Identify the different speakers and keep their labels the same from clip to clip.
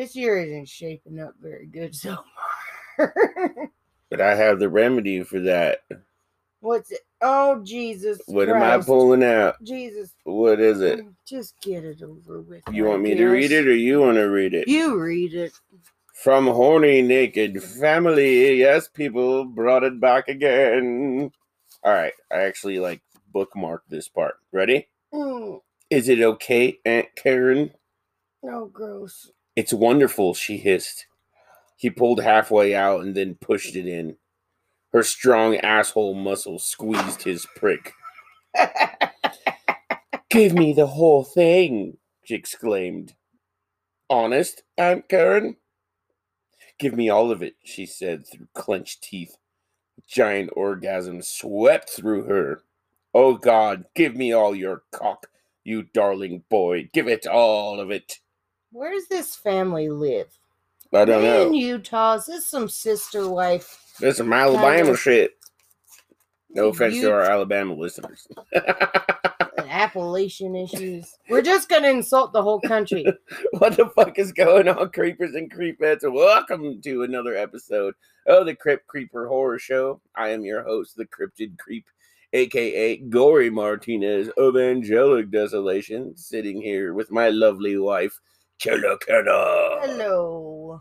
Speaker 1: this year isn't shaping up very good so far.
Speaker 2: But I have the remedy for that.
Speaker 1: What's it? Oh Jesus!
Speaker 2: What am I pulling out?
Speaker 1: Jesus,
Speaker 2: What is it?
Speaker 1: just get it over with.
Speaker 2: You want me to read it or you want to read it?
Speaker 1: You read it.
Speaker 2: From Horny Naked Family. Yes, people brought it back again. All right. I actually like bookmarked this part. Ready?
Speaker 1: Mm,
Speaker 2: Is it okay, Aunt Karen?
Speaker 1: no, gross.
Speaker 2: It's wonderful, she hissed. He pulled halfway out and then pushed it in. Her strong asshole muscles squeezed his prick. Give me the whole thing, she exclaimed. Honest, Aunt Karen? Give me all of it, she said through clenched teeth. Giant orgasm swept through her. Oh God, give me all your cock, you darling boy. Give it all of it.
Speaker 1: Where does this family live?
Speaker 2: I don't know.
Speaker 1: In Utah. Is this some sister wife?
Speaker 2: There's some Alabama shit. No offense
Speaker 1: Ut-
Speaker 2: to our Alabama listeners.
Speaker 1: Appalachian issues. We're just gonna insult the whole country.
Speaker 2: what the fuck is going on, creepers and creepettes? Welcome to another episode of the Crypt Creeper Horror Show. I am your host, the Cryptid Creep, aka Gorey Martinez of Angelic Desolation, sitting here with my lovely wife, Killer Kenna.
Speaker 1: Hello.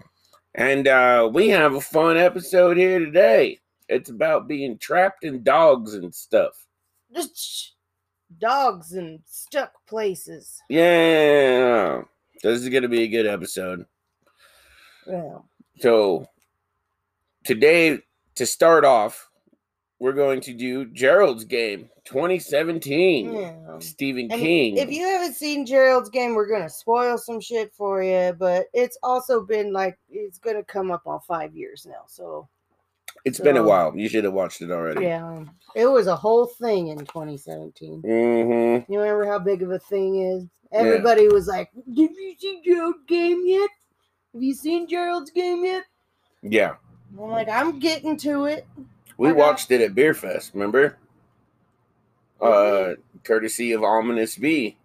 Speaker 2: And uh, we have a fun episode here today. It's about being trapped in dogs and stuff.
Speaker 1: Just dogs and stuck places.
Speaker 2: Yeah. This is going to be a good episode.
Speaker 1: Well,
Speaker 2: So, today, to start off, we're going to do Gerald's Game 2017.
Speaker 1: yeah.
Speaker 2: Stephen
Speaker 1: And
Speaker 2: King.
Speaker 1: If you haven't seen Gerald's game, we're gonna spoil some shit for you. But it's also been like it's gonna come up on five years now. So
Speaker 2: it's been a while. You should have watched it already.
Speaker 1: yeah, it was a whole thing in 2017.
Speaker 2: Mm-hmm.
Speaker 1: You remember how big of a thing is? Everybody was like, "Have you seen Gerald's game yet? Have you seen Gerald's game yet?"
Speaker 2: Yeah.
Speaker 1: I'm like, I'm getting to it.
Speaker 2: We watched it at Beer Fest, remember? Uh, courtesy of Ominous B.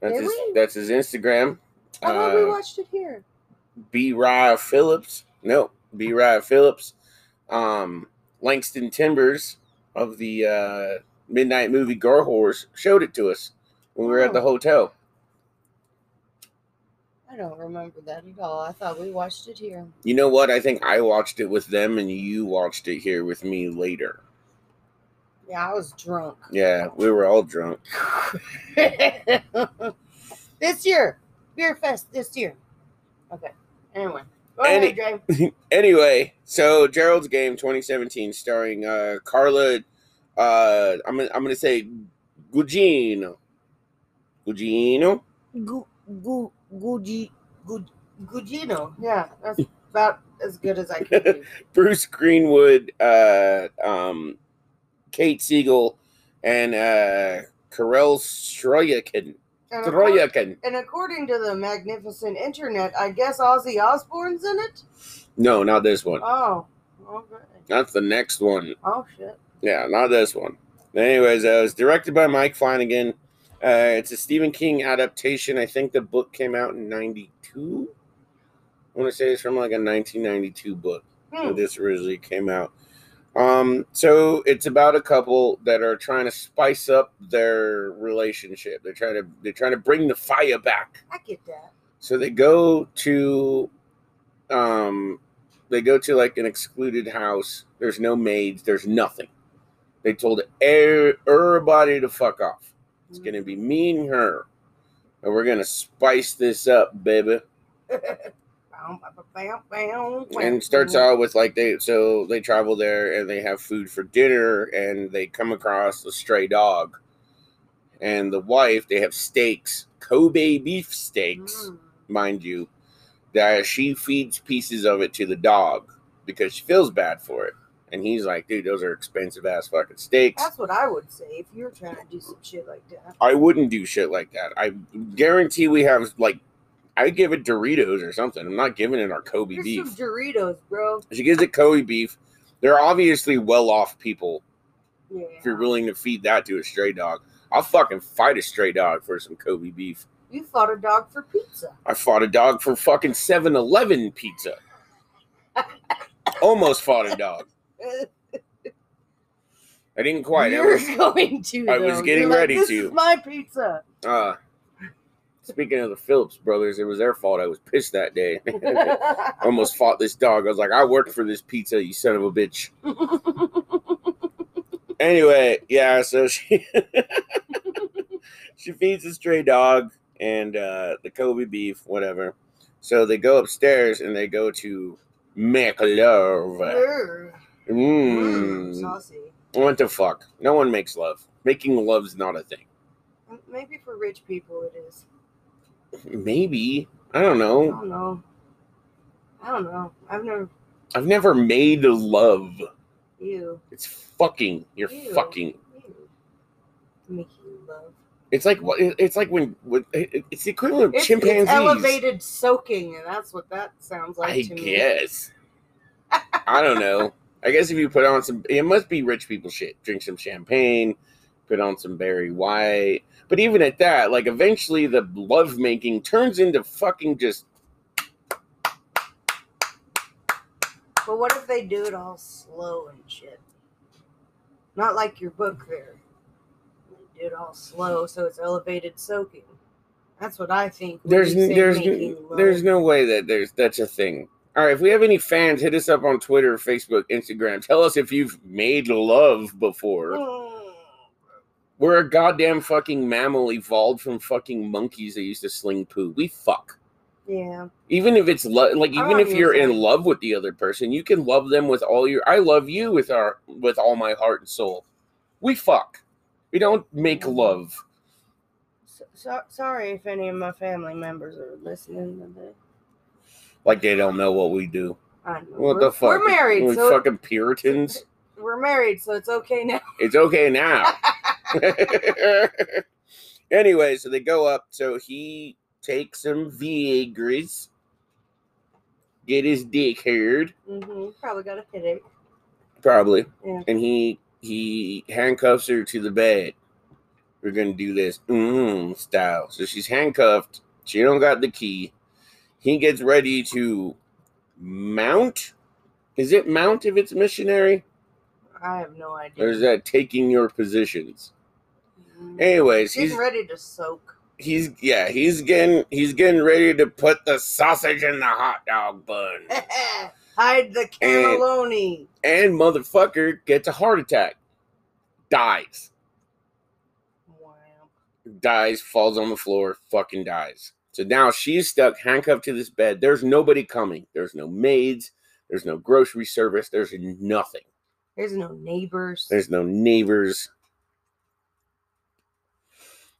Speaker 2: That's
Speaker 1: Did
Speaker 2: his,
Speaker 1: we?
Speaker 2: that's his Instagram.
Speaker 1: I thought we
Speaker 2: Uh,
Speaker 1: watched it here.
Speaker 2: B. Rye Phillips. No, B. Rye Phillips. Um, Langston Timbers of the uh, Midnight Movie Gore Horse showed it to us when we were at the
Speaker 1: Oh.
Speaker 2: hotel.
Speaker 1: I don't remember that at all. I thought we watched it here.
Speaker 2: You know what? I think I watched it with them and you watched it here with me later.
Speaker 1: Yeah, I was drunk.
Speaker 2: Yeah, we were all drunk.
Speaker 1: this year, beer fest this year. Okay. Anyway, go
Speaker 2: Any-
Speaker 1: ahead,
Speaker 2: anyway, so Gerald's Game 2017 starring uh, Carla, uh, I'm, gonna- I'm going to say Gugino. Gugino?
Speaker 1: Gu gu guji gu Gugino. Yeah, that's about as good as I can do.
Speaker 2: Bruce Greenwood, uh, um, Kate Siegel, and uh, Carel Struycken.
Speaker 1: And, according, and according to the magnificent internet, I guess Ozzy Osbourne's in it.
Speaker 2: No, not this one.
Speaker 1: Oh, okay.
Speaker 2: That's the next one.
Speaker 1: Oh shit.
Speaker 2: Yeah, not this one. Anyways, uh, it was directed by Mike Flanagan. Uh, it's a Stephen King adaptation. I think the book came out in '92. I want to say it's from like a 1992 book.
Speaker 1: Hmm.
Speaker 2: this originally came out. Um, so it's about a couple that are trying to spice up their relationship. They're trying to they're trying to bring the fire back.
Speaker 1: I get that.
Speaker 2: So they go to um they go to like an excluded house. There's no maids, there's nothing. They told er- everybody to fuck off. It's gonna be me and her. And we're gonna spice this up, baby. and it starts out with like they so they travel there and they have food for dinner and they come across a stray dog and the wife they have steaks kobe beef steaks
Speaker 1: Mm.
Speaker 2: mind you that she feeds pieces of it to the dog because she feels bad for it and he's like dude those are expensive ass fucking steaks
Speaker 1: That's what I would say if you were trying to do some shit like that.
Speaker 2: i wouldn't do shit like that i guarantee we have like i give it doritos or something i'm not giving it our kobe
Speaker 1: Here's
Speaker 2: beef
Speaker 1: some Doritos, bro.
Speaker 2: She gives it Kobe beef. They're obviously well off people
Speaker 1: Yeah.
Speaker 2: If you're willing to feed that to a stray dog, I'll fucking fight a stray dog for some Kobe beef.
Speaker 1: You fought a dog for pizza.
Speaker 2: I fought a dog for fucking 7 Eleven pizza. Almost fought a dog. I didn't quite. I
Speaker 1: You're
Speaker 2: was-
Speaker 1: going to.
Speaker 2: I was getting
Speaker 1: like,
Speaker 2: ready
Speaker 1: this
Speaker 2: to."
Speaker 1: Is my pizza.
Speaker 2: Uh, speaking of the Phillips brothers, it was their fault. I was pissed that day. Almost fought this dog. I was like, I worked for this pizza, you son of a bitch. Anyway, yeah, so she she feeds the stray dog and uh, the Kobe beef, whatever. So they go upstairs and they go to make love.
Speaker 1: Urgh. Mm,
Speaker 2: Mmm.
Speaker 1: saucy.
Speaker 2: What the fuck? No one makes love. Making love's not a thing.
Speaker 1: Maybe for rich people it is.
Speaker 2: Maybe. I don't
Speaker 1: I
Speaker 2: know.
Speaker 1: don't know. I don't know. I've never.
Speaker 2: I've never made love.
Speaker 1: You.
Speaker 2: It's fucking. You're
Speaker 1: Ew.
Speaker 2: fucking.
Speaker 1: You. Making love.
Speaker 2: It's like what? It's like when. when it's the equivalent of
Speaker 1: It's,
Speaker 2: chimpanzees.
Speaker 1: it's elevated soaking, and that's what that sounds like
Speaker 2: I
Speaker 1: to me.
Speaker 2: guess. I don't know. I guess if you put on some, it must be rich people shit. Drink some champagne, put on some Barry White. But even at that, like eventually the love making turns into fucking just.
Speaker 1: But what if they do it all slow and shit? Not like your book there. They do it all slow, so it's elevated soaking. That's what I think.
Speaker 2: There's there's there's no way that there's that's a thing. All right, if we have any fans, hit us up on Twitter, Facebook, Instagram. Tell us if you've made love before.
Speaker 1: Mm.
Speaker 2: We're a goddamn fucking mammal evolved from fucking monkeys that used to sling poo. We fuck.
Speaker 1: Yeah.
Speaker 2: even if it's lo- like even if you're in love with the other person you can love them with all your i love you with our with all my heart and soul we fuck we don't make
Speaker 1: Mhm.
Speaker 2: love
Speaker 1: So, so, sorry if any of my family members are listening to this.
Speaker 2: Like they don't know what we do.
Speaker 1: I know.
Speaker 2: what
Speaker 1: we're,
Speaker 2: the fuck?
Speaker 1: We're married,
Speaker 2: we
Speaker 1: so
Speaker 2: fucking puritans?
Speaker 1: We're married, so it's okay now.
Speaker 2: it's okay now. Anyway so they go up so he takes some viagra's. Get his dick haired.
Speaker 1: Mm-hmm. Probably got a headache.
Speaker 2: probably.
Speaker 1: Yeah.
Speaker 2: and he he handcuffs her to the bed. We're gonna do this mm, style. So she's handcuffed. She don't got the key he gets ready to mount is it mount if it's missionary
Speaker 1: I have no idea.
Speaker 2: or is that taking your positions
Speaker 1: Mhm.
Speaker 2: anyways
Speaker 1: Getting
Speaker 2: he's
Speaker 1: ready to soak.
Speaker 2: he's yeah he's getting he's getting ready to put the sausage in the hot dog bun
Speaker 1: Hide the cannelloni.
Speaker 2: and motherfucker gets a heart attack dies
Speaker 1: Wow.
Speaker 2: dies, falls on the floor, fucking dies. So now she's stuck, handcuffed to this bed. There's nobody coming. There's no maids. There's no grocery service. There's nothing.
Speaker 1: There's no neighbors.
Speaker 2: There's no neighbors.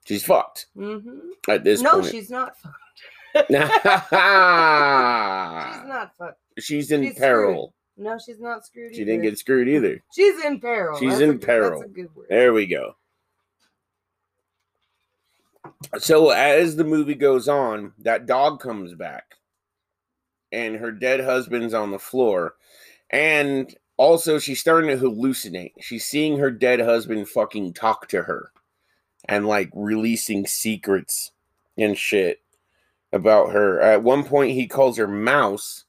Speaker 2: She's fucked
Speaker 1: hmm
Speaker 2: at this
Speaker 1: No,
Speaker 2: point.
Speaker 1: she's not fucked.
Speaker 2: she's
Speaker 1: She's not fucked.
Speaker 2: She's in
Speaker 1: She's
Speaker 2: peril.
Speaker 1: No, she's not screwed.
Speaker 2: She didn't get screwed either.
Speaker 1: She's in peril.
Speaker 2: She's
Speaker 1: That's
Speaker 2: in
Speaker 1: a
Speaker 2: peril.
Speaker 1: That's a good word.
Speaker 2: There we go. So as the movie goes on, that dog comes back, and her dead husband's on the floor, and also she's starting to hallucinate. She's seeing her dead husband fucking talk to her, and like releasing secrets and shit about her. At one point, he calls her Mouse,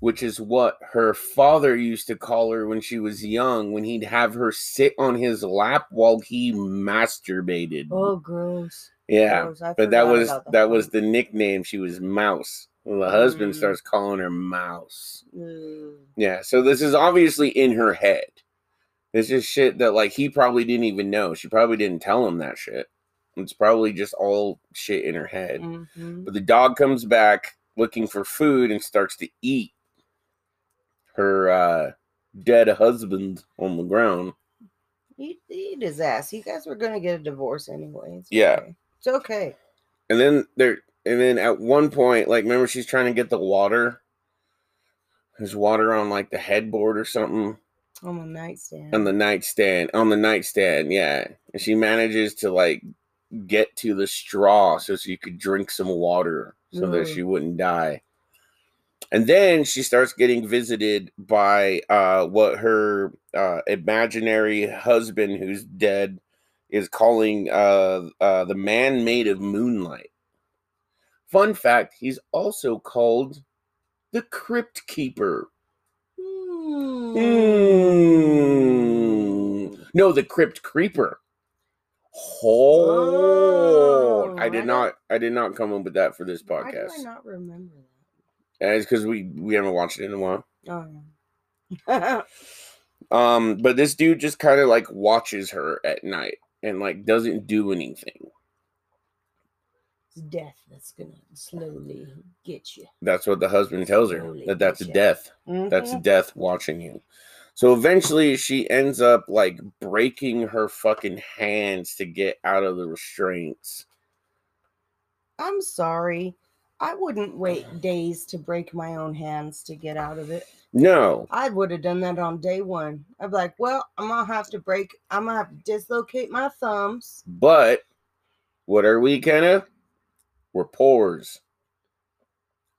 Speaker 2: which is what her father used to call her when she was young, when he'd have her sit on his lap while he masturbated.
Speaker 1: Oh, gross.
Speaker 2: yeah,
Speaker 1: Gross.
Speaker 2: But that was that was the nickname. She was Mouse. Well, the husband
Speaker 1: Mm.
Speaker 2: starts calling her Mouse.
Speaker 1: Ugh.
Speaker 2: Yeah, so this is obviously in her head. This is shit that like he probably didn't even know. She probably didn't tell him that shit. It's probably just all shit in her head.
Speaker 1: Mhm.
Speaker 2: But the dog comes back looking for food and starts to eat her uh, dead husband on the ground.
Speaker 1: Eat, eat his ass. You guys were gonna get a divorce anyway. It's
Speaker 2: Yeah.
Speaker 1: okay. It's okay.
Speaker 2: And then there, and then at one point, like remember she's trying to get the water. There's water on like the headboard or something
Speaker 1: On the nightstand.
Speaker 2: on the nightstand. On the nightstand, yeah. And she manages to like get to the straw so she could drink some water so that she wouldn't die. And then she starts getting visited by uh, what her uh, imaginary husband, who's dead, is calling uh, uh, the man made of moonlight. Fun fact: He's also called the Crypt Keeper. Mm. No, the Crypt Creeper. Oh,
Speaker 1: Oh,
Speaker 2: I
Speaker 1: I
Speaker 2: did
Speaker 1: don't-
Speaker 2: I did not come up with that for this
Speaker 1: do I
Speaker 2: podcast.
Speaker 1: not remember
Speaker 2: And it's because we we haven't watched it in a while.
Speaker 1: Oh, yeah.
Speaker 2: Um, but this dude just kind of like watches her at night and like doesn't do anything.
Speaker 1: it's death that's gonna slowly get you.
Speaker 2: That's what the husband tells her that that's death. That's
Speaker 1: Mhm.
Speaker 2: death watching you. So eventually she ends up like breaking her fucking hands to get out of the restraints.
Speaker 1: I'm sorry. I wouldn't uh-huh. wait days to break my own hands to get out of it.
Speaker 2: No,
Speaker 1: I would have done that on day one. I'd be like, well, I'm gonna have to break, I'm gonna have to dislocate my thumbs.
Speaker 2: but what are we, Kenna? We're pores.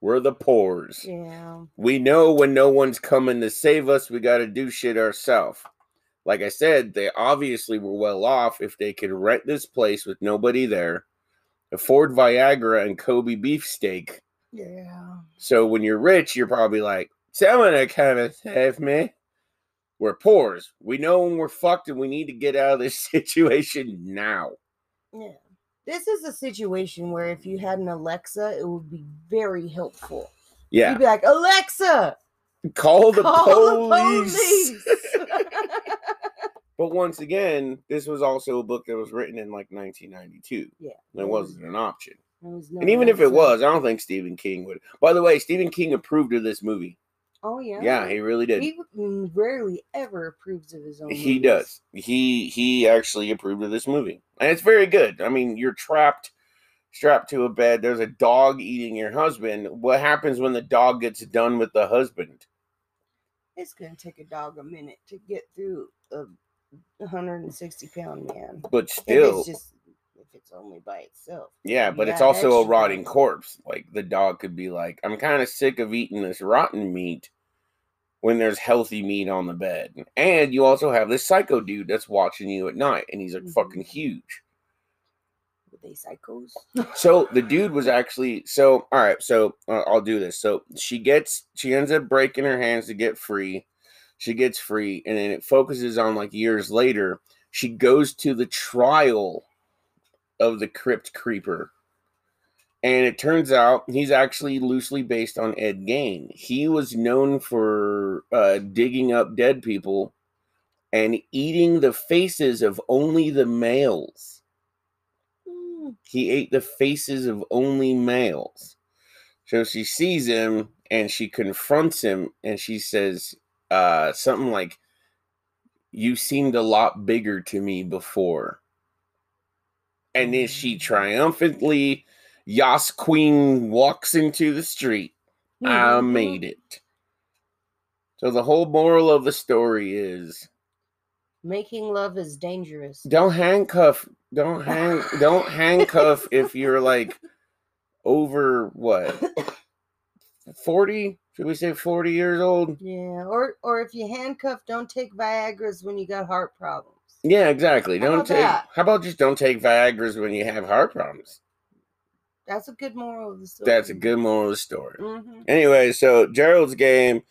Speaker 2: We're the pores.
Speaker 1: Yeah.
Speaker 2: We know when no one's coming to save us, we got to do shit ourselves. Like I said, they obviously were well off if they could rent this place with nobody there, afford Viagra and Kobe beefsteak.
Speaker 1: Yeah.
Speaker 2: So when you're rich, you're probably like, someone to come and save me. We're pores. We know when we're fucked and we need to get out of this situation now.
Speaker 1: Yeah. This is a situation where if you had an Alexa, it would be very helpful.
Speaker 2: Yeah.
Speaker 1: You'd be like, Alexa,
Speaker 2: Call the
Speaker 1: call
Speaker 2: police.
Speaker 1: the police.
Speaker 2: But once again, this was also a book that was written in like 1992.
Speaker 1: yeah.
Speaker 2: It wasn't an option.
Speaker 1: There was no
Speaker 2: And even if it was, I don't think Stephen King would. By the way, Stephen King approved of this movie.
Speaker 1: Oh yeah.
Speaker 2: Yeah, he really did.
Speaker 1: He mm, rarely ever approves of his own.
Speaker 2: He
Speaker 1: movies.
Speaker 2: does. He he actually approved of this movie. And it's very good. I mean, you're trapped strapped to a bed. There's a dog eating your husband. What happens when the dog gets done with the husband?
Speaker 1: It's gonna take a dog a minute to get through a 160 pound man.
Speaker 2: But
Speaker 1: If
Speaker 2: still,
Speaker 1: it's just if it's only by itself.
Speaker 2: yeah, but it's also a rotting corpse. Like the dog could be like, I'm kind of sick of eating this rotten meat when there's healthy meat on the bed. And you also have this psycho dude that's watching you at night, and he's like
Speaker 1: Mhm.
Speaker 2: fucking huge.
Speaker 1: Were they psychos?
Speaker 2: So the dude was actually so all right. So uh, I'll do this. So she gets she ends up breaking her hands to get free. She gets free, and then it focuses on like years later. She goes to the trial of the Crypt Creeper, and it turns out he's actually loosely based on Ed Gein. He was known for uh, digging up dead people and eating the faces of only the males he ate the faces of only males. So she sees him and she confronts him and she says uh, something like, You seemed a lot bigger to me before. And then she triumphantly, Yas Queen walks into the street. I
Speaker 1: Mhm.
Speaker 2: made it. So the whole moral of the story is
Speaker 1: Making love is dangerous.
Speaker 2: don't handcuff don't hang don't handcuff if you're like over what 40 should we say 40 years old
Speaker 1: Yeah, or or if you handcuff, don't take Viagra's when you got heart problems.
Speaker 2: yeah exactly
Speaker 1: How
Speaker 2: don't take
Speaker 1: that?
Speaker 2: how about just don't take viagra's when you have heart problems
Speaker 1: That's a good moral of the story.
Speaker 2: that's a good moral of the story
Speaker 1: hmm
Speaker 2: anyway so gerald's game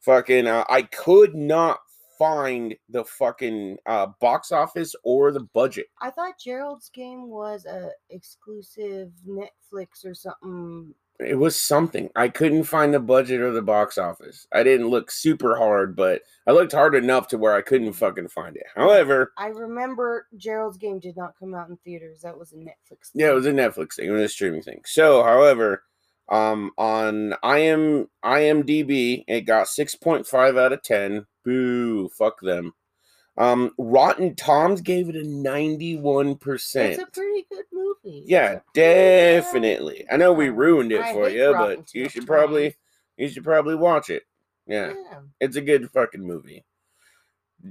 Speaker 2: fucking uh, i could not find the fucking uh box office or the budget
Speaker 1: I thought Gerald's game was a exclusive Netflix or something.
Speaker 2: It was something. I couldn't find the budget or the box office. I didn't look super hard, but I looked hard enough to where I couldn't fucking find it. However,
Speaker 1: I remember Gerald's game did not come out in theaters. That was a Netflix.
Speaker 2: yeah, it was a Netflix thing, it was a streaming thing. So, however, um, on IM IMDb, it got six point five out of ten. Boo, fuck them. Um, Rotten Toms gave it a ninety-one percent.
Speaker 1: It's a pretty good movie.
Speaker 2: Yeah,
Speaker 1: a pretty good
Speaker 2: definitely. I know we ruined it
Speaker 1: I
Speaker 2: for you,
Speaker 1: Rotten
Speaker 2: but you should probably you should probably watch it. Yeah.
Speaker 1: Yeah.
Speaker 2: It's a good fucking movie.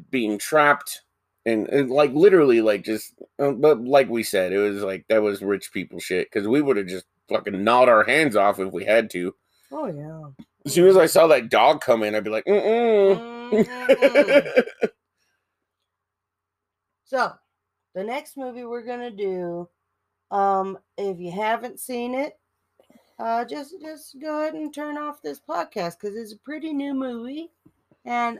Speaker 2: Being trapped and, and, like literally like just uh, but like we said, it was like that was rich people shit because we would have just fucking gnawed our hands off if we had to.
Speaker 1: Oh yeah.
Speaker 2: As soon as I saw that dog come in, I'd be like, mm
Speaker 1: Mm-mm. So, the next movie we're gonna do, um, if you haven't seen it, uh, just just go ahead and turn off this podcast because it's a pretty new movie, and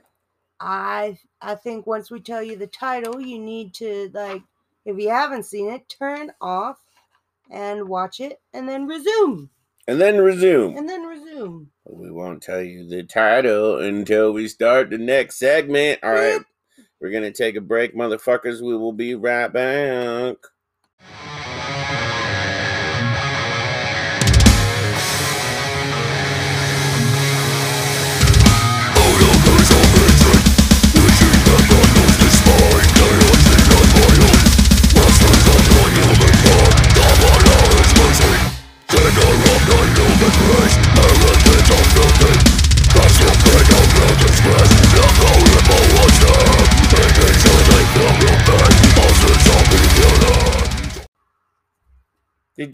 Speaker 1: I I think once we tell you the title, you need to like if you haven't seen it, turn off and watch it, and then resume,
Speaker 2: and then resume.
Speaker 1: and then resume.
Speaker 2: We won't tell you the title until we start the next segment. All right, We're gonna take a break, motherfuckers. We will be right back.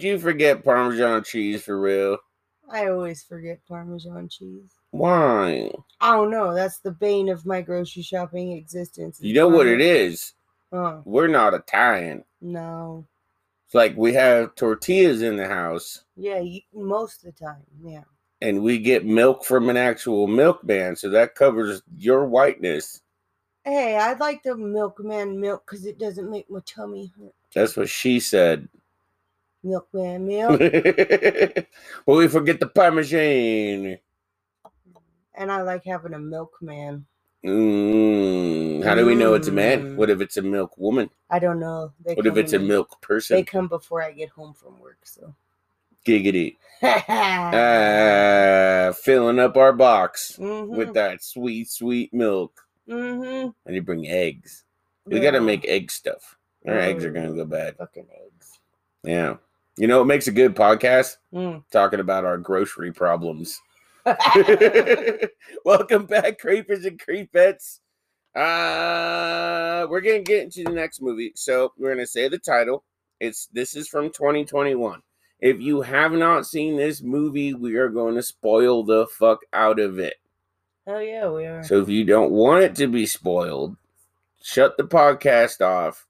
Speaker 2: Did you forget Parmesan cheese for real?
Speaker 1: I always forget Parmesan cheese.
Speaker 2: Why?
Speaker 1: I don't know. That's the bane of my grocery shopping existence.
Speaker 2: You know what it is?
Speaker 1: Oh,
Speaker 2: We're not Italian.
Speaker 1: no.
Speaker 2: It's like we have tortillas in the house
Speaker 1: Yeah, you, most of the time. Yeah.
Speaker 2: and we get milk from an actual milkman, so that covers your whiteness.
Speaker 1: Hey, I'd like the milkman milk because it doesn't make my tummy hurt.
Speaker 2: That's what she said.
Speaker 1: Milkman milk.
Speaker 2: but we forget the Parmesan.
Speaker 1: and I like having a milkman.
Speaker 2: Mm, how do we know it's a man?
Speaker 1: Mm.
Speaker 2: What if it's a milk woman?
Speaker 1: I don't know. They
Speaker 2: What if it's a milk person?
Speaker 1: They come before I get home from work, so.
Speaker 2: Giggity. Ah, filling up our box
Speaker 1: mm-hmm.
Speaker 2: with that sweet, sweet milk.
Speaker 1: mm-hmm.
Speaker 2: And you bring eggs. We gotta make egg stuff. Our eggs are gonna go bad.
Speaker 1: fucking eggs.
Speaker 2: Yeah. You know it makes a good podcast?
Speaker 1: Mm.
Speaker 2: Talking about our grocery problems. Welcome back, creepers and creepettes. Uh, we're gonna get into the next movie. So we're gonna say the title. It's this is from 2021. If you have not seen this movie, we are going to spoil the fuck out of it.
Speaker 1: Hell yeah, we are.
Speaker 2: So if you don't want it to be spoiled, shut the podcast off,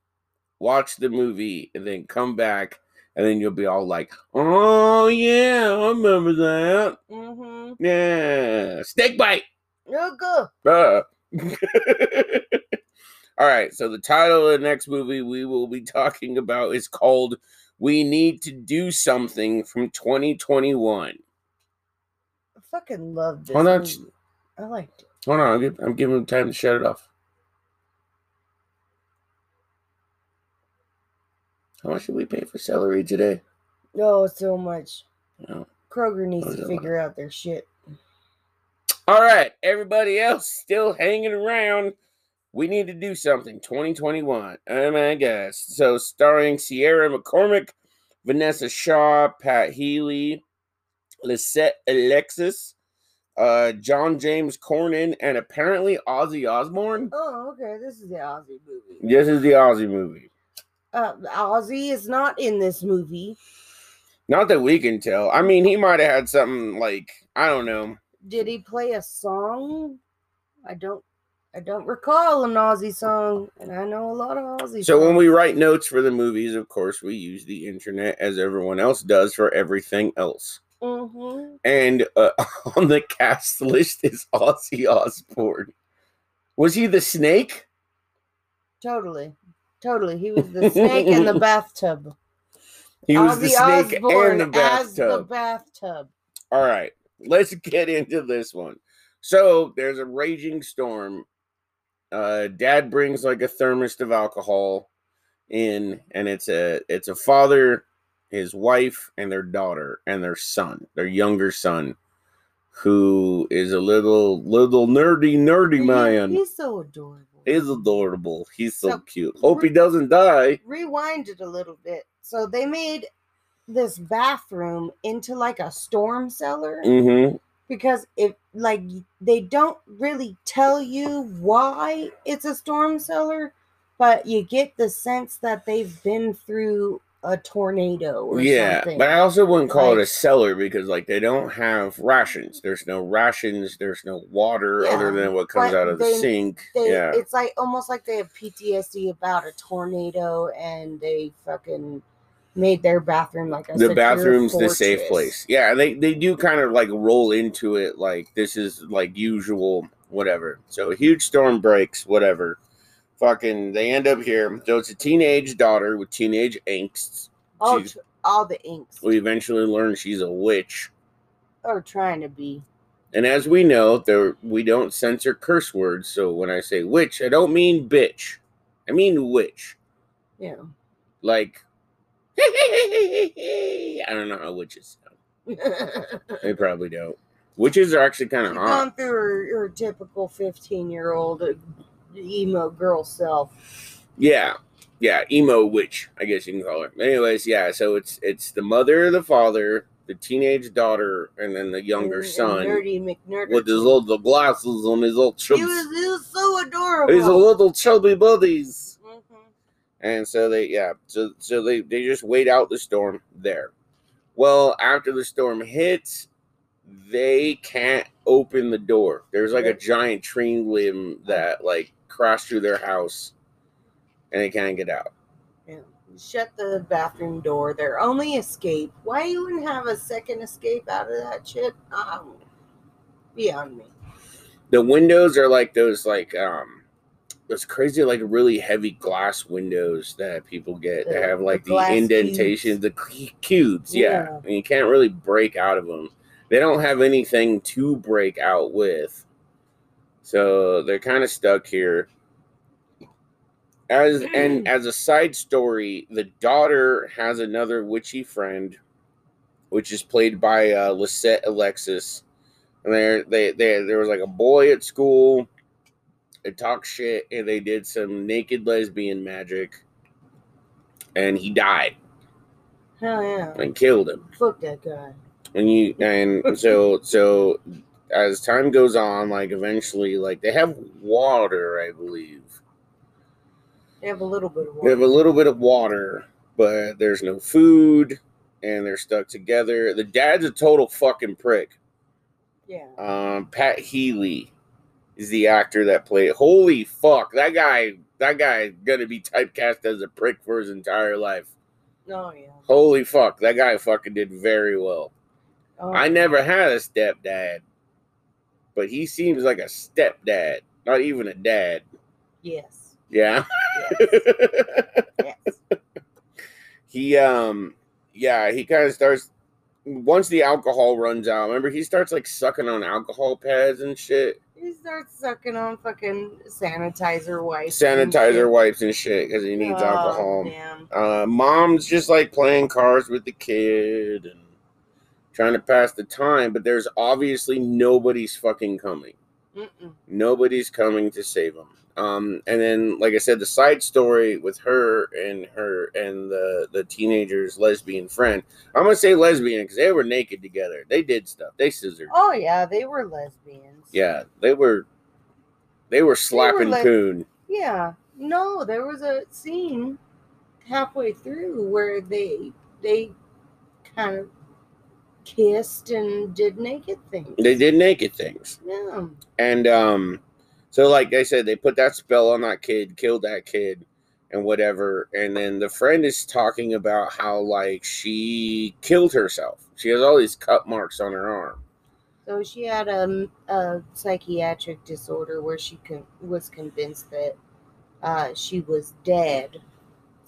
Speaker 2: watch the movie, and then come back, and then you'll be all like, "Oh yeah, I remember that."
Speaker 1: mm-hmm.
Speaker 2: Yeah, steak bite.
Speaker 1: Oh, good.
Speaker 2: All right, so the title of the next movie we will be talking about is called "We Need to Do Something" from 2021.
Speaker 1: I fucking love this.
Speaker 2: Hold on,
Speaker 1: movie. I liked it.
Speaker 2: Hold on, I'm giving him time to shut it off. How much did we pay for celery today?
Speaker 1: Oh, so much.
Speaker 2: No.
Speaker 1: Kroger needs to figure out their shit.
Speaker 2: All right, everybody else still hanging around. We need to do something. 2021. Oh my gosh. So, starring Sierra McCormick, Vanessa Shaw, Pat Healy, Lisette Alexis, uh, John James Cornyn, and apparently Ozzy Osbourne.
Speaker 1: Oh, okay. This is the Ozzy movie.
Speaker 2: This is the Ozzy movie.
Speaker 1: Uh, Ozzy is not in this movie.
Speaker 2: Not that we can tell. I mean, he might have had something like I don't know.
Speaker 1: Did he play a song? I don't. I don't recall an Ozzy song, and I know a lot of Ozzy.
Speaker 2: So when we write notes for the movies, of course, we use the internet as everyone else does for everything else.
Speaker 1: Mhm.
Speaker 2: And uh, on the cast list is Ozzy Osbourne. Was he the snake?
Speaker 1: totally, totally, he was the snake in the bathtub.
Speaker 2: He was the snake
Speaker 1: Osbourne
Speaker 2: and the
Speaker 1: as the
Speaker 2: bathtub.
Speaker 1: bathtub.
Speaker 2: All right, let's get into this one. So there's a raging storm. Uh, Dad brings like a thermos of alcohol in, and it's a it's a father, his wife, and their daughter, and their son, their younger son, who is a little little nerdy nerdy man.
Speaker 1: He's so adorable.
Speaker 2: He's adorable. He's so,
Speaker 1: So,
Speaker 2: cute. Hope he doesn't die.
Speaker 1: Rewind it a little bit. So they made this bathroom into like a storm cellar
Speaker 2: Mm-hmm.
Speaker 1: because if like they don't really tell you why it's a storm cellar, but you get the sense that they've been through a tornado or
Speaker 2: yeah,
Speaker 1: something.
Speaker 2: but I also wouldn't call it a cellar because like they don't have rations. There's no rations. There's no water other than what comes out of the sink.
Speaker 1: they
Speaker 2: yeah,
Speaker 1: it's like almost like they have PTSD about a tornado and they fucking made their bathroom like a
Speaker 2: the bathroom's the safe place. Yeah, they they do kind of like roll into it like this is like usual, whatever. So a huge storm breaks, whatever. Fucking, they end up here. So it's a teenage daughter with teenage angst.
Speaker 1: All, tr- all the inks
Speaker 2: We eventually learn she's a witch.
Speaker 1: Or trying to be.
Speaker 2: And as we know, there we don't censor curse words. So when I say witch, I don't mean bitch. I mean witch.
Speaker 1: Yeah.
Speaker 2: Like, I don't know how witches sound. They probably don't. Witches are actually kind of hot.
Speaker 1: gone through her, her typical 15 year old emo girl self.
Speaker 2: Yeah, yeah, emo witch, I guess you can call her. Anyways, yeah. So it's it's the mother, the father, the teenage daughter, and then the younger
Speaker 1: And- and
Speaker 2: son
Speaker 1: Nerdy McNerdy.
Speaker 2: with his little glasses on his little
Speaker 1: He
Speaker 2: chubby,
Speaker 1: was, he was so adorable.
Speaker 2: his little chubby buddies.
Speaker 1: Mhm.
Speaker 2: And so they, yeah, so so they they just wait out the storm there. Well, after the storm hits, they can't open the door. There's like a giant tree limb that like crashed through their house, and they can't get out.
Speaker 1: Yeah. Shut the bathroom door. Their only escape. Why you wouldn't have a second escape out of that shit? Um, beyond me.
Speaker 2: The windows are like those like um those crazy like really heavy glass windows that people get. They
Speaker 1: The-
Speaker 2: have like the,
Speaker 1: glass
Speaker 2: indentations, the cubes. Yeah.
Speaker 1: Yeah.
Speaker 2: and you can't really break out of them. They don't have anything to break out with, so they're kind of stuck here. As and as a side story, the daughter has another witchy friend, which is played by uh, Lisette Alexis. And there, they, they, there was like a boy at school. They talked shit, and they did some naked lesbian magic, and he died
Speaker 1: Hell yeah.
Speaker 2: and killed him.
Speaker 1: Fuck that guy.
Speaker 2: And you and so so as time goes on, like eventually, like they have water, I believe.
Speaker 1: They have a little bit of
Speaker 2: They have a little bit of water, but there's no food, and they're stuck together. The dad's a total fucking prick.
Speaker 1: Yeah.
Speaker 2: Um, Pat Healy is the actor that played. Holy fuck, that guy! That guy gonna be typecast as a prick for his entire life.
Speaker 1: Oh yeah.
Speaker 2: Holy fuck, that guy fucking did very well.
Speaker 1: Oh,
Speaker 2: I never had a stepdad, but he seems like a stepdad, not even a dad.
Speaker 1: Yes.
Speaker 2: Yeah.
Speaker 1: Yes. yes.
Speaker 2: he um yeah, he kind of starts once the alcohol runs out. Remember he starts like sucking on alcohol pads and shit.
Speaker 1: He starts sucking on fucking sanitizer wipes.
Speaker 2: Sanitizer
Speaker 1: shit.
Speaker 2: wipes and shit cuz he needs
Speaker 1: Oh,
Speaker 2: alcohol.
Speaker 1: Damn.
Speaker 2: Uh mom's just like playing cards with the kid and trying to pass the time, but there's obviously nobody's fucking coming.
Speaker 1: Mm-mm.
Speaker 2: nobody's coming to save him um and then like i said the side story with her and her and the the teenager's lesbian friend i'm gonna say lesbian because they were naked together they did stuff they scissored
Speaker 1: Oh yeah, they were lesbians.
Speaker 2: yeah they were they were slapping
Speaker 1: like-
Speaker 2: coon
Speaker 1: Yeah. No, there was a scene halfway through where they they kind of kissed and did naked things.
Speaker 2: they did naked things
Speaker 1: Yeah.
Speaker 2: and um so like i said they put that spell on that kid killed that kid and whatever and then the friend is talking about how like she killed herself she has all these cut marks on her arm
Speaker 1: So she had a, a psychiatric disorder where she con- was convinced that uh, she was dead.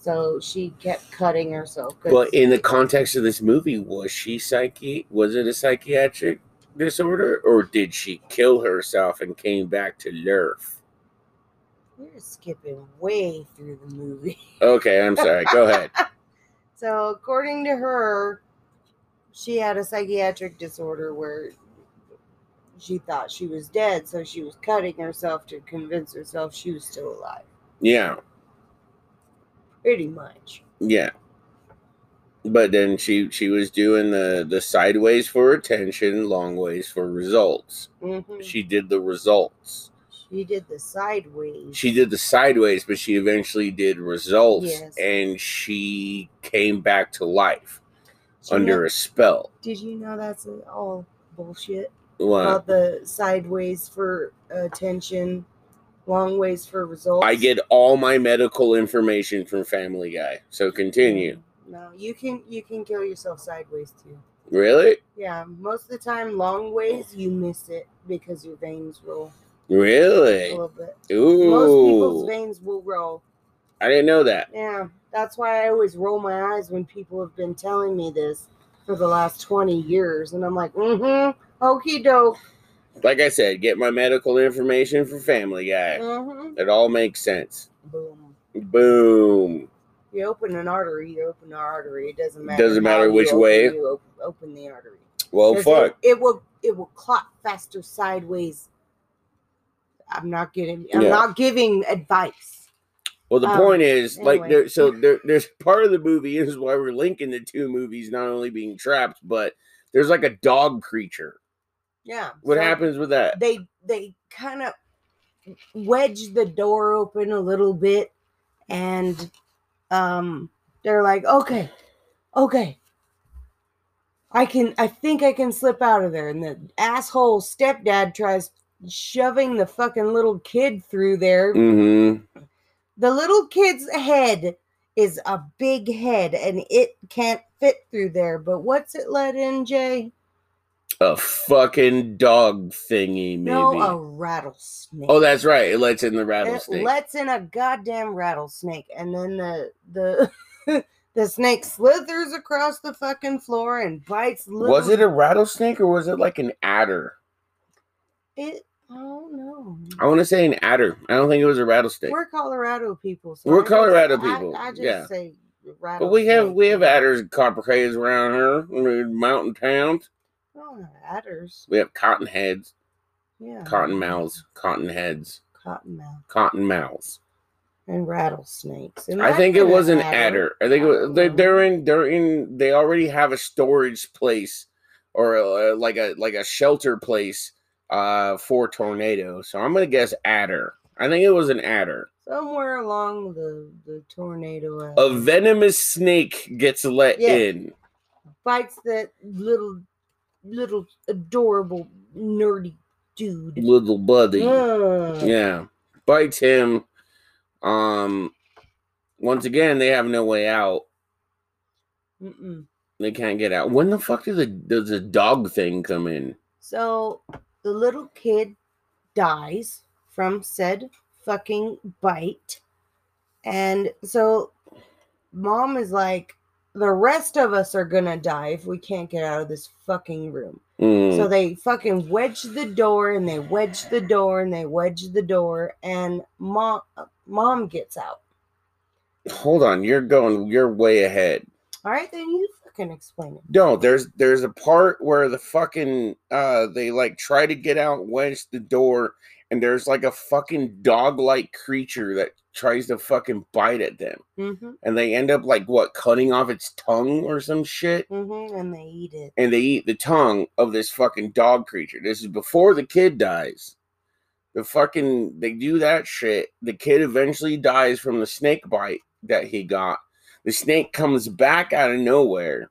Speaker 1: So she kept cutting herself.
Speaker 2: but in the context of this movie was she psyche was it a psychiatric disorder or did she kill herself and came back to life
Speaker 1: we're skipping way through the movie.
Speaker 2: okay i'm sorry go ahead
Speaker 1: So, according to her, she had a psychiatric disorder where she thought she was dead, so she was cutting herself to convince herself she was still alive.
Speaker 2: yeah
Speaker 1: Pretty much.
Speaker 2: Yeah. But then she she was doing the the sideways for attention, long ways for results.
Speaker 1: hmm
Speaker 2: She did the results.
Speaker 1: She did the sideways.
Speaker 2: She did the sideways, but she eventually did results,
Speaker 1: Yes.
Speaker 2: and she came back to life
Speaker 1: Did you
Speaker 2: under
Speaker 1: know-
Speaker 2: a spell.
Speaker 1: Did you know that's all bullshit?
Speaker 2: What?
Speaker 1: About the sideways for attention, long ways for results.
Speaker 2: I get all my medical information from Family Guy. So continue.
Speaker 1: No, you can you can kill yourself sideways too.
Speaker 2: Really?
Speaker 1: Yeah, most of the time, long ways you miss it because your veins roll
Speaker 2: Really?
Speaker 1: a little bit.
Speaker 2: Ooh.
Speaker 1: Most people's veins will roll.
Speaker 2: I didn't know that.
Speaker 1: Yeah, that's why I always roll my eyes when people have been telling me this for the last 20 years. And I'm like, mm hmm, okie doke.
Speaker 2: Like I said, get my medical information from Family Guy.
Speaker 1: Mm-hmm.
Speaker 2: It all makes sense.
Speaker 1: Boom.
Speaker 2: Boom.
Speaker 1: You open an artery, you open an artery. It doesn't matter.
Speaker 2: Doesn't matter which
Speaker 1: open-
Speaker 2: way.
Speaker 1: You op- open the artery.
Speaker 2: Well, fuck.
Speaker 1: It, it will it will clot faster sideways. I'm not getting. I'm
Speaker 2: Yeah.
Speaker 1: not giving advice.
Speaker 2: Well, the
Speaker 1: Um,
Speaker 2: point is, like,
Speaker 1: anyway.
Speaker 2: there, so there, there's part of the movie is why we're linking the two movies, not only being trapped, but there's like a dog creature.
Speaker 1: Yeah.
Speaker 2: What
Speaker 1: so
Speaker 2: happens with that?
Speaker 1: They they kind of wedge the door open a little bit, and um, they're like, okay, okay. I can. I think I can slip out of there. And the asshole stepdad tries shoving the fucking little kid through there.
Speaker 2: Mm-hmm.
Speaker 1: The little kid's head is a big head and it can't fit through there. But what's it let in, Jay?
Speaker 2: A fucking dog thingy, maybe.
Speaker 1: No, a rattlesnake.
Speaker 2: oh, that's right. It lets in the rattlesnake.
Speaker 1: it
Speaker 2: rattlesnake.
Speaker 1: lets in a goddamn rattlesnake, and then the the the snake slithers across the fucking floor and bites. Little,
Speaker 2: was it a rattlesnake or was it like an adder?
Speaker 1: It. Oh no.
Speaker 2: I want to say an adder. I don't think it was a rattlesnake.
Speaker 1: We're Colorado people. So
Speaker 2: We're
Speaker 1: I
Speaker 2: Colorado
Speaker 1: I-
Speaker 2: people,
Speaker 1: I, just
Speaker 2: yeah.
Speaker 1: say
Speaker 2: but we have we have adders and copperheads around here in mountain towns.
Speaker 1: Oh, adders.
Speaker 2: We have cotton heads,
Speaker 1: Yeah.
Speaker 2: cotton mouths, cotton heads, Cotton
Speaker 1: Cottonmouth.
Speaker 2: cotton mouths.
Speaker 1: and rattlesnakes. It
Speaker 2: I think it was an
Speaker 1: adder.
Speaker 2: I think it was, they're, they're in they're in they already have a storage place or uh like a like a shelter place uh for tornado. So I'm gonna guess adder. I think it was an adder.
Speaker 1: Somewhere along the, the tornado
Speaker 2: A venomous snake gets let
Speaker 1: Yeah.
Speaker 2: in.
Speaker 1: bites that little, little adorable nerdy dude.
Speaker 2: Little buddy.
Speaker 1: Mm.
Speaker 2: Yeah. Bites him. Um once again they have no way out.
Speaker 1: Mm-mm.
Speaker 2: They can't get out. When the fuck does the does the dog thing come in?
Speaker 1: So the little kid dies from said fucking bite. And so mom is like, the rest of us are gonna die if we can't get out of this fucking room.
Speaker 2: Mm.
Speaker 1: So they fucking wedge the door and they wedge the door and they wedge the door and mom mom gets out.
Speaker 2: Hold on, you're going you're way ahead.
Speaker 1: All right, then you fucking explain it.
Speaker 2: No, there's there's a part where the fucking uh they like try to get out, wedge the door, and there's like a fucking dog-like creature that tries to fucking bite at them.
Speaker 1: Mm-hmm.
Speaker 2: And they end up like what, cutting off its tongue or some shit?
Speaker 1: Mm-hmm. And they eat it.
Speaker 2: And they eat the tongue of this fucking dog creature. This is before the kid dies. The fucking they do that shit. The kid eventually dies from the snake bite that he got. The snake comes back out of nowhere.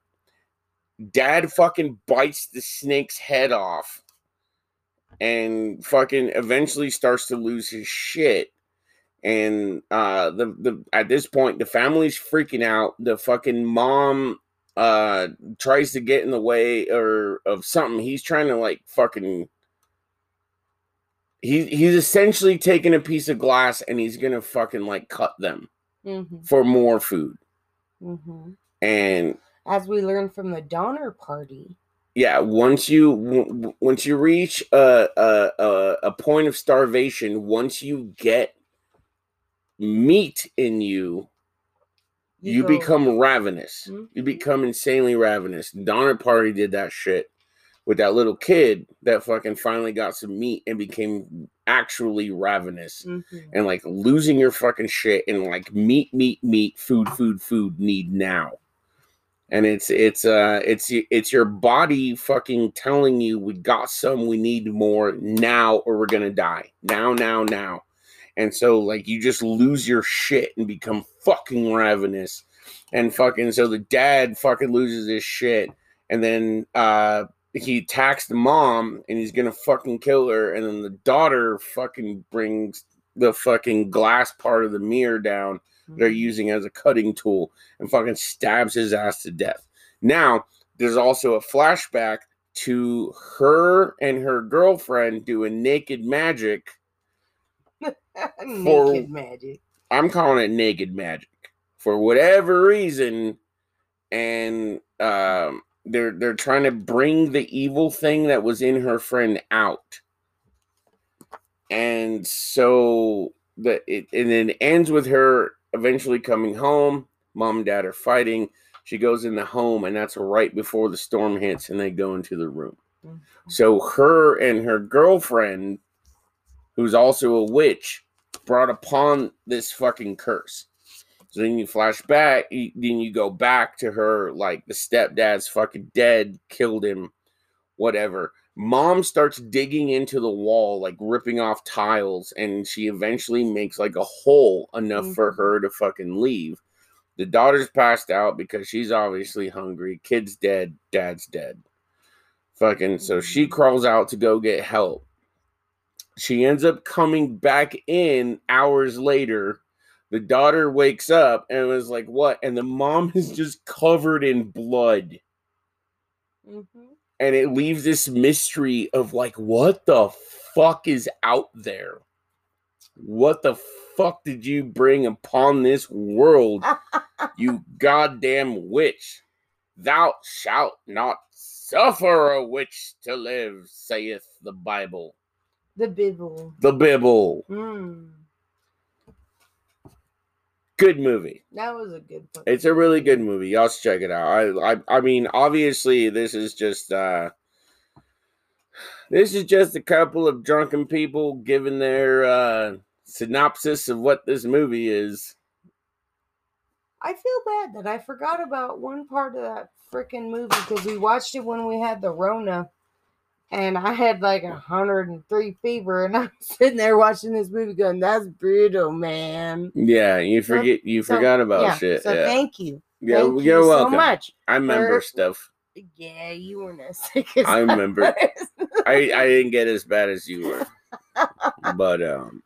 Speaker 2: Dad fucking bites the snake's head off and fucking eventually starts to lose his shit. And uh the the at this point the family's freaking out. The fucking mom uh tries to get in the way or of something. He's trying to like fucking he he's essentially taking a piece of glass and he's gonna fucking like cut them
Speaker 1: Mm-hmm.
Speaker 2: for more food.
Speaker 1: Mm-hmm.
Speaker 2: And
Speaker 1: As we learned from the Donner Party.
Speaker 2: Yeah, once you w- once you reach a, a a point of starvation, once you get meat in you, you,
Speaker 1: go-
Speaker 2: become ravenous. You
Speaker 1: Mhm.
Speaker 2: become insanely ravenous. Donner Party did that shit with that little kid that fucking finally got some meat and became actually ravenous
Speaker 1: Mhm.
Speaker 2: and like losing your fucking shit and like meat, meat, meat, food, food, food, need now. And it's it's uh it's it's your body fucking telling you we got some we need more now or we're gonna die. Now now now. And so like you just lose your shit and become fucking ravenous. And fucking so the dad fucking loses his shit. And then uh he attacks the mom and he's gonna fucking kill her. And then the daughter fucking brings the fucking glass part of the mirror down they're using as a cutting tool and fucking stabs his ass to death. Now, there's also a flashback to her and her girlfriend doing naked magic.
Speaker 1: Naked
Speaker 2: For-
Speaker 1: magic.
Speaker 2: I'm calling it naked magic for whatever reason, and um, they're they're trying to bring the evil thing that was in her friend out, and so the it and then it ends with her eventually coming home. Mom and dad are fighting. She goes in the home, and that's right before the storm hits, and they go into the room.
Speaker 1: Mhm.
Speaker 2: So her and her girlfriend, who's also a witch, brought upon this fucking curse. So then you flash back, you- then you go back to her, like the stepdad's fucking dead, killed him, whatever. Mom starts digging into the wall, like ripping off tiles, and she eventually makes like a hole enough for
Speaker 1: Mhm.
Speaker 2: her to fucking leave. The daughter's passed out because she's obviously hungry. Kid's dead, dad's dead. Fucking, so she
Speaker 1: Mhm.
Speaker 2: crawls out to go get help. She ends up coming back in hours later. The daughter wakes up and was like, What? And the mom is just covered in blood.
Speaker 1: Mhm.
Speaker 2: And it leaves this mystery of like, what the fuck is out there? What the fuck did you bring upon this world, you goddamn witch? Thou shalt not suffer a witch to live, saith the Bible.
Speaker 1: The Bible.
Speaker 2: The Bible.
Speaker 1: Mm.
Speaker 2: Good movie.
Speaker 1: That was a good one.
Speaker 2: It's a really good movie. Y'all should check it out. I, I I mean, obviously this is just uh this is just a couple of drunken people giving their uh synopsis of what this movie is.
Speaker 1: I feel bad that I forgot about one part of that freaking movie because we watched it when we had the Rona, and I had like a hundred and three fever, and I'm sitting there watching this movie, going, "That's brutal, man."
Speaker 2: Yeah, you
Speaker 1: So-
Speaker 2: forget you
Speaker 1: So,
Speaker 2: forgot about
Speaker 1: yeah,
Speaker 2: shit.
Speaker 1: So
Speaker 2: yeah.
Speaker 1: thank you.
Speaker 2: yeah,
Speaker 1: thank
Speaker 2: you're
Speaker 1: you
Speaker 2: welcome.
Speaker 1: so much.
Speaker 2: I remember
Speaker 1: for-
Speaker 2: stuff.
Speaker 1: Yeah, you weren't as sick as
Speaker 2: I remember.
Speaker 1: was.
Speaker 2: I I didn't get as bad as you were. But um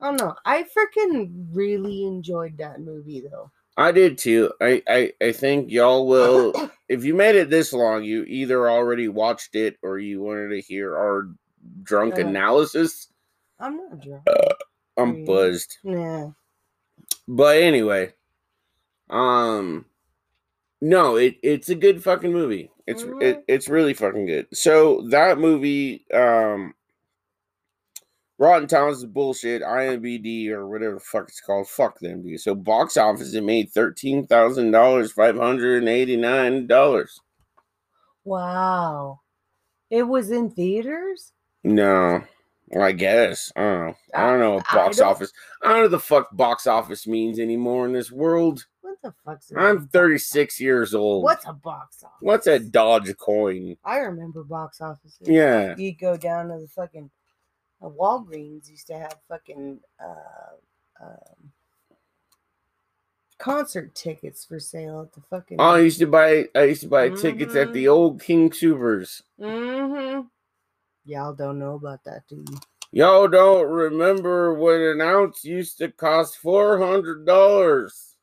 Speaker 1: I don't know. I freaking really enjoyed that movie though.
Speaker 2: I did too. I, I I think y'all will if you made it this long, you either already watched it or you wanted to hear our drunk
Speaker 1: Uh,
Speaker 2: analysis.
Speaker 1: I'm not drunk.
Speaker 2: I'm
Speaker 1: mm.
Speaker 2: buzzed.
Speaker 1: Yeah.
Speaker 2: But anyway, um no, it it's a good fucking movie. It's
Speaker 1: Mhm.
Speaker 2: it, it's really fucking good. So that movie um Rotten Tomatoes is bullshit. IMDb or whatever the fuck it's called. Fuck them, dude. So box office it made thirteen thousand dollars, five hundred and eighty nine dollars.
Speaker 1: Wow. It was in theaters?
Speaker 2: No, well, I guess I don't know. I don't know what
Speaker 1: I
Speaker 2: box
Speaker 1: don't-
Speaker 2: office. I don't know what the fuck box office means anymore in this world.
Speaker 1: What the fuck's
Speaker 2: I'm
Speaker 1: box
Speaker 2: thirty six years old.
Speaker 1: What's a box office?
Speaker 2: What's a Dogecoin?
Speaker 1: I remember box offices.
Speaker 2: Yeah.
Speaker 1: You go down to the fucking uh, Walgreens used to have fucking uh, um, concert tickets for sale at the fucking.
Speaker 2: Oh, I used to buy. I used to buy tickets at the
Speaker 1: Mhm.
Speaker 2: old King Soopers.
Speaker 1: Mm-hmm. Y'all don't know about that, do you?
Speaker 2: Y'all don't remember when an ounce used to cost four hundred dollars?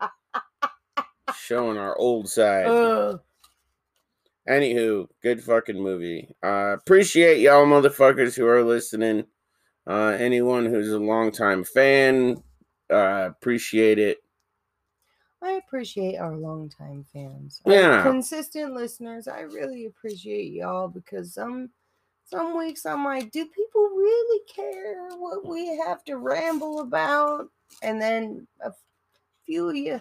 Speaker 2: Showing our old side.
Speaker 1: Ugh.
Speaker 2: Anywho, good fucking movie. Uh, appreciate y'all motherfuckers who are listening. Uh, anyone who's a longtime fan, uh, appreciate it.
Speaker 1: I appreciate our longtime fans. Our
Speaker 2: Yeah.
Speaker 1: consistent listeners. I really appreciate y'all because some some weeks I'm like, do people really care what we have to ramble about? And then a few of you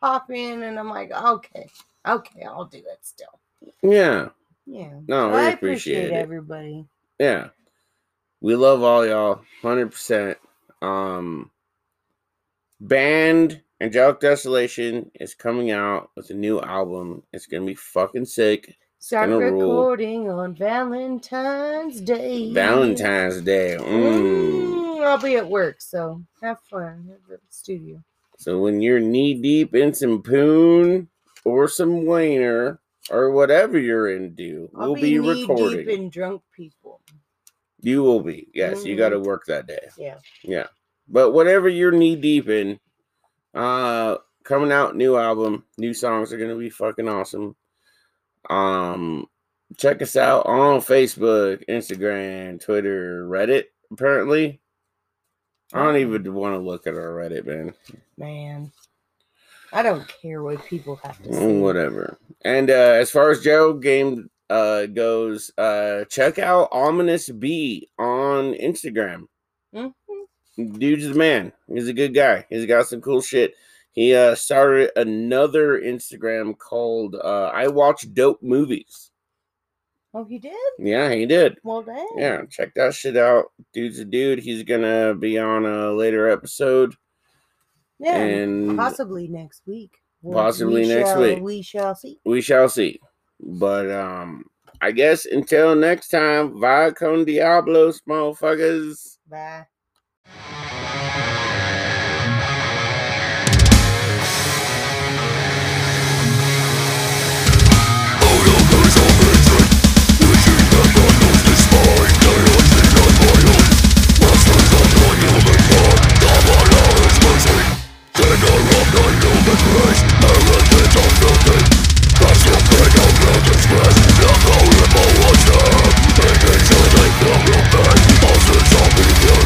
Speaker 1: pop in and I'm like, okay, okay, I'll do it still.
Speaker 2: Yeah,
Speaker 1: Yeah.
Speaker 2: No, we
Speaker 1: I
Speaker 2: appreciate it.
Speaker 1: everybody.
Speaker 2: yeah. We love all y'all, hundred percent. Um, band Angelic Desolation is coming out with a new album. It's gonna be fucking sick.
Speaker 1: Start
Speaker 2: gonna rule.
Speaker 1: recording on Valentine's Day.
Speaker 2: Valentine's Day. Mm.
Speaker 1: Mm, I'll be at work, so have fun at the studio.
Speaker 2: So when you're knee deep in some poon or some wiener or whatever you're into,
Speaker 1: I'll
Speaker 2: we'll be,
Speaker 1: knee
Speaker 2: recording.
Speaker 1: deep in drunk people.
Speaker 2: You will be. Yes, you
Speaker 1: Mhm.
Speaker 2: got to work that day.
Speaker 1: Yeah.
Speaker 2: Yeah. But whatever you're knee deep in, uh coming out new album, new songs are going to be fucking awesome. Um check us out on Facebook, Instagram, Twitter, Reddit apparently. I don't even want to look at our Reddit, man.
Speaker 1: Man. I don't care what people have to say.
Speaker 2: Whatever. And uh as far as Joe game uh goes, uh check out Ominous B on Instagram.
Speaker 1: Mhm.
Speaker 2: dude's the man. He's a good guy. He's got some cool shit. He uh started another Instagram called uh I Watch Dope Movies.
Speaker 1: Oh, he did?
Speaker 2: Yeah, he did.
Speaker 1: Well, dang.
Speaker 2: Yeah, check that shit out. Dude's a dude. He's gonna be on a later episode.
Speaker 1: Yeah.
Speaker 2: And
Speaker 1: possibly next week. Well,
Speaker 2: Possibly
Speaker 1: we
Speaker 2: next
Speaker 1: shall-
Speaker 2: week.
Speaker 1: We shall see.
Speaker 2: we shall see. But um I guess until next time, via con diablos, motherfuckers.
Speaker 1: Bye. Don't go in my water Make it so they feel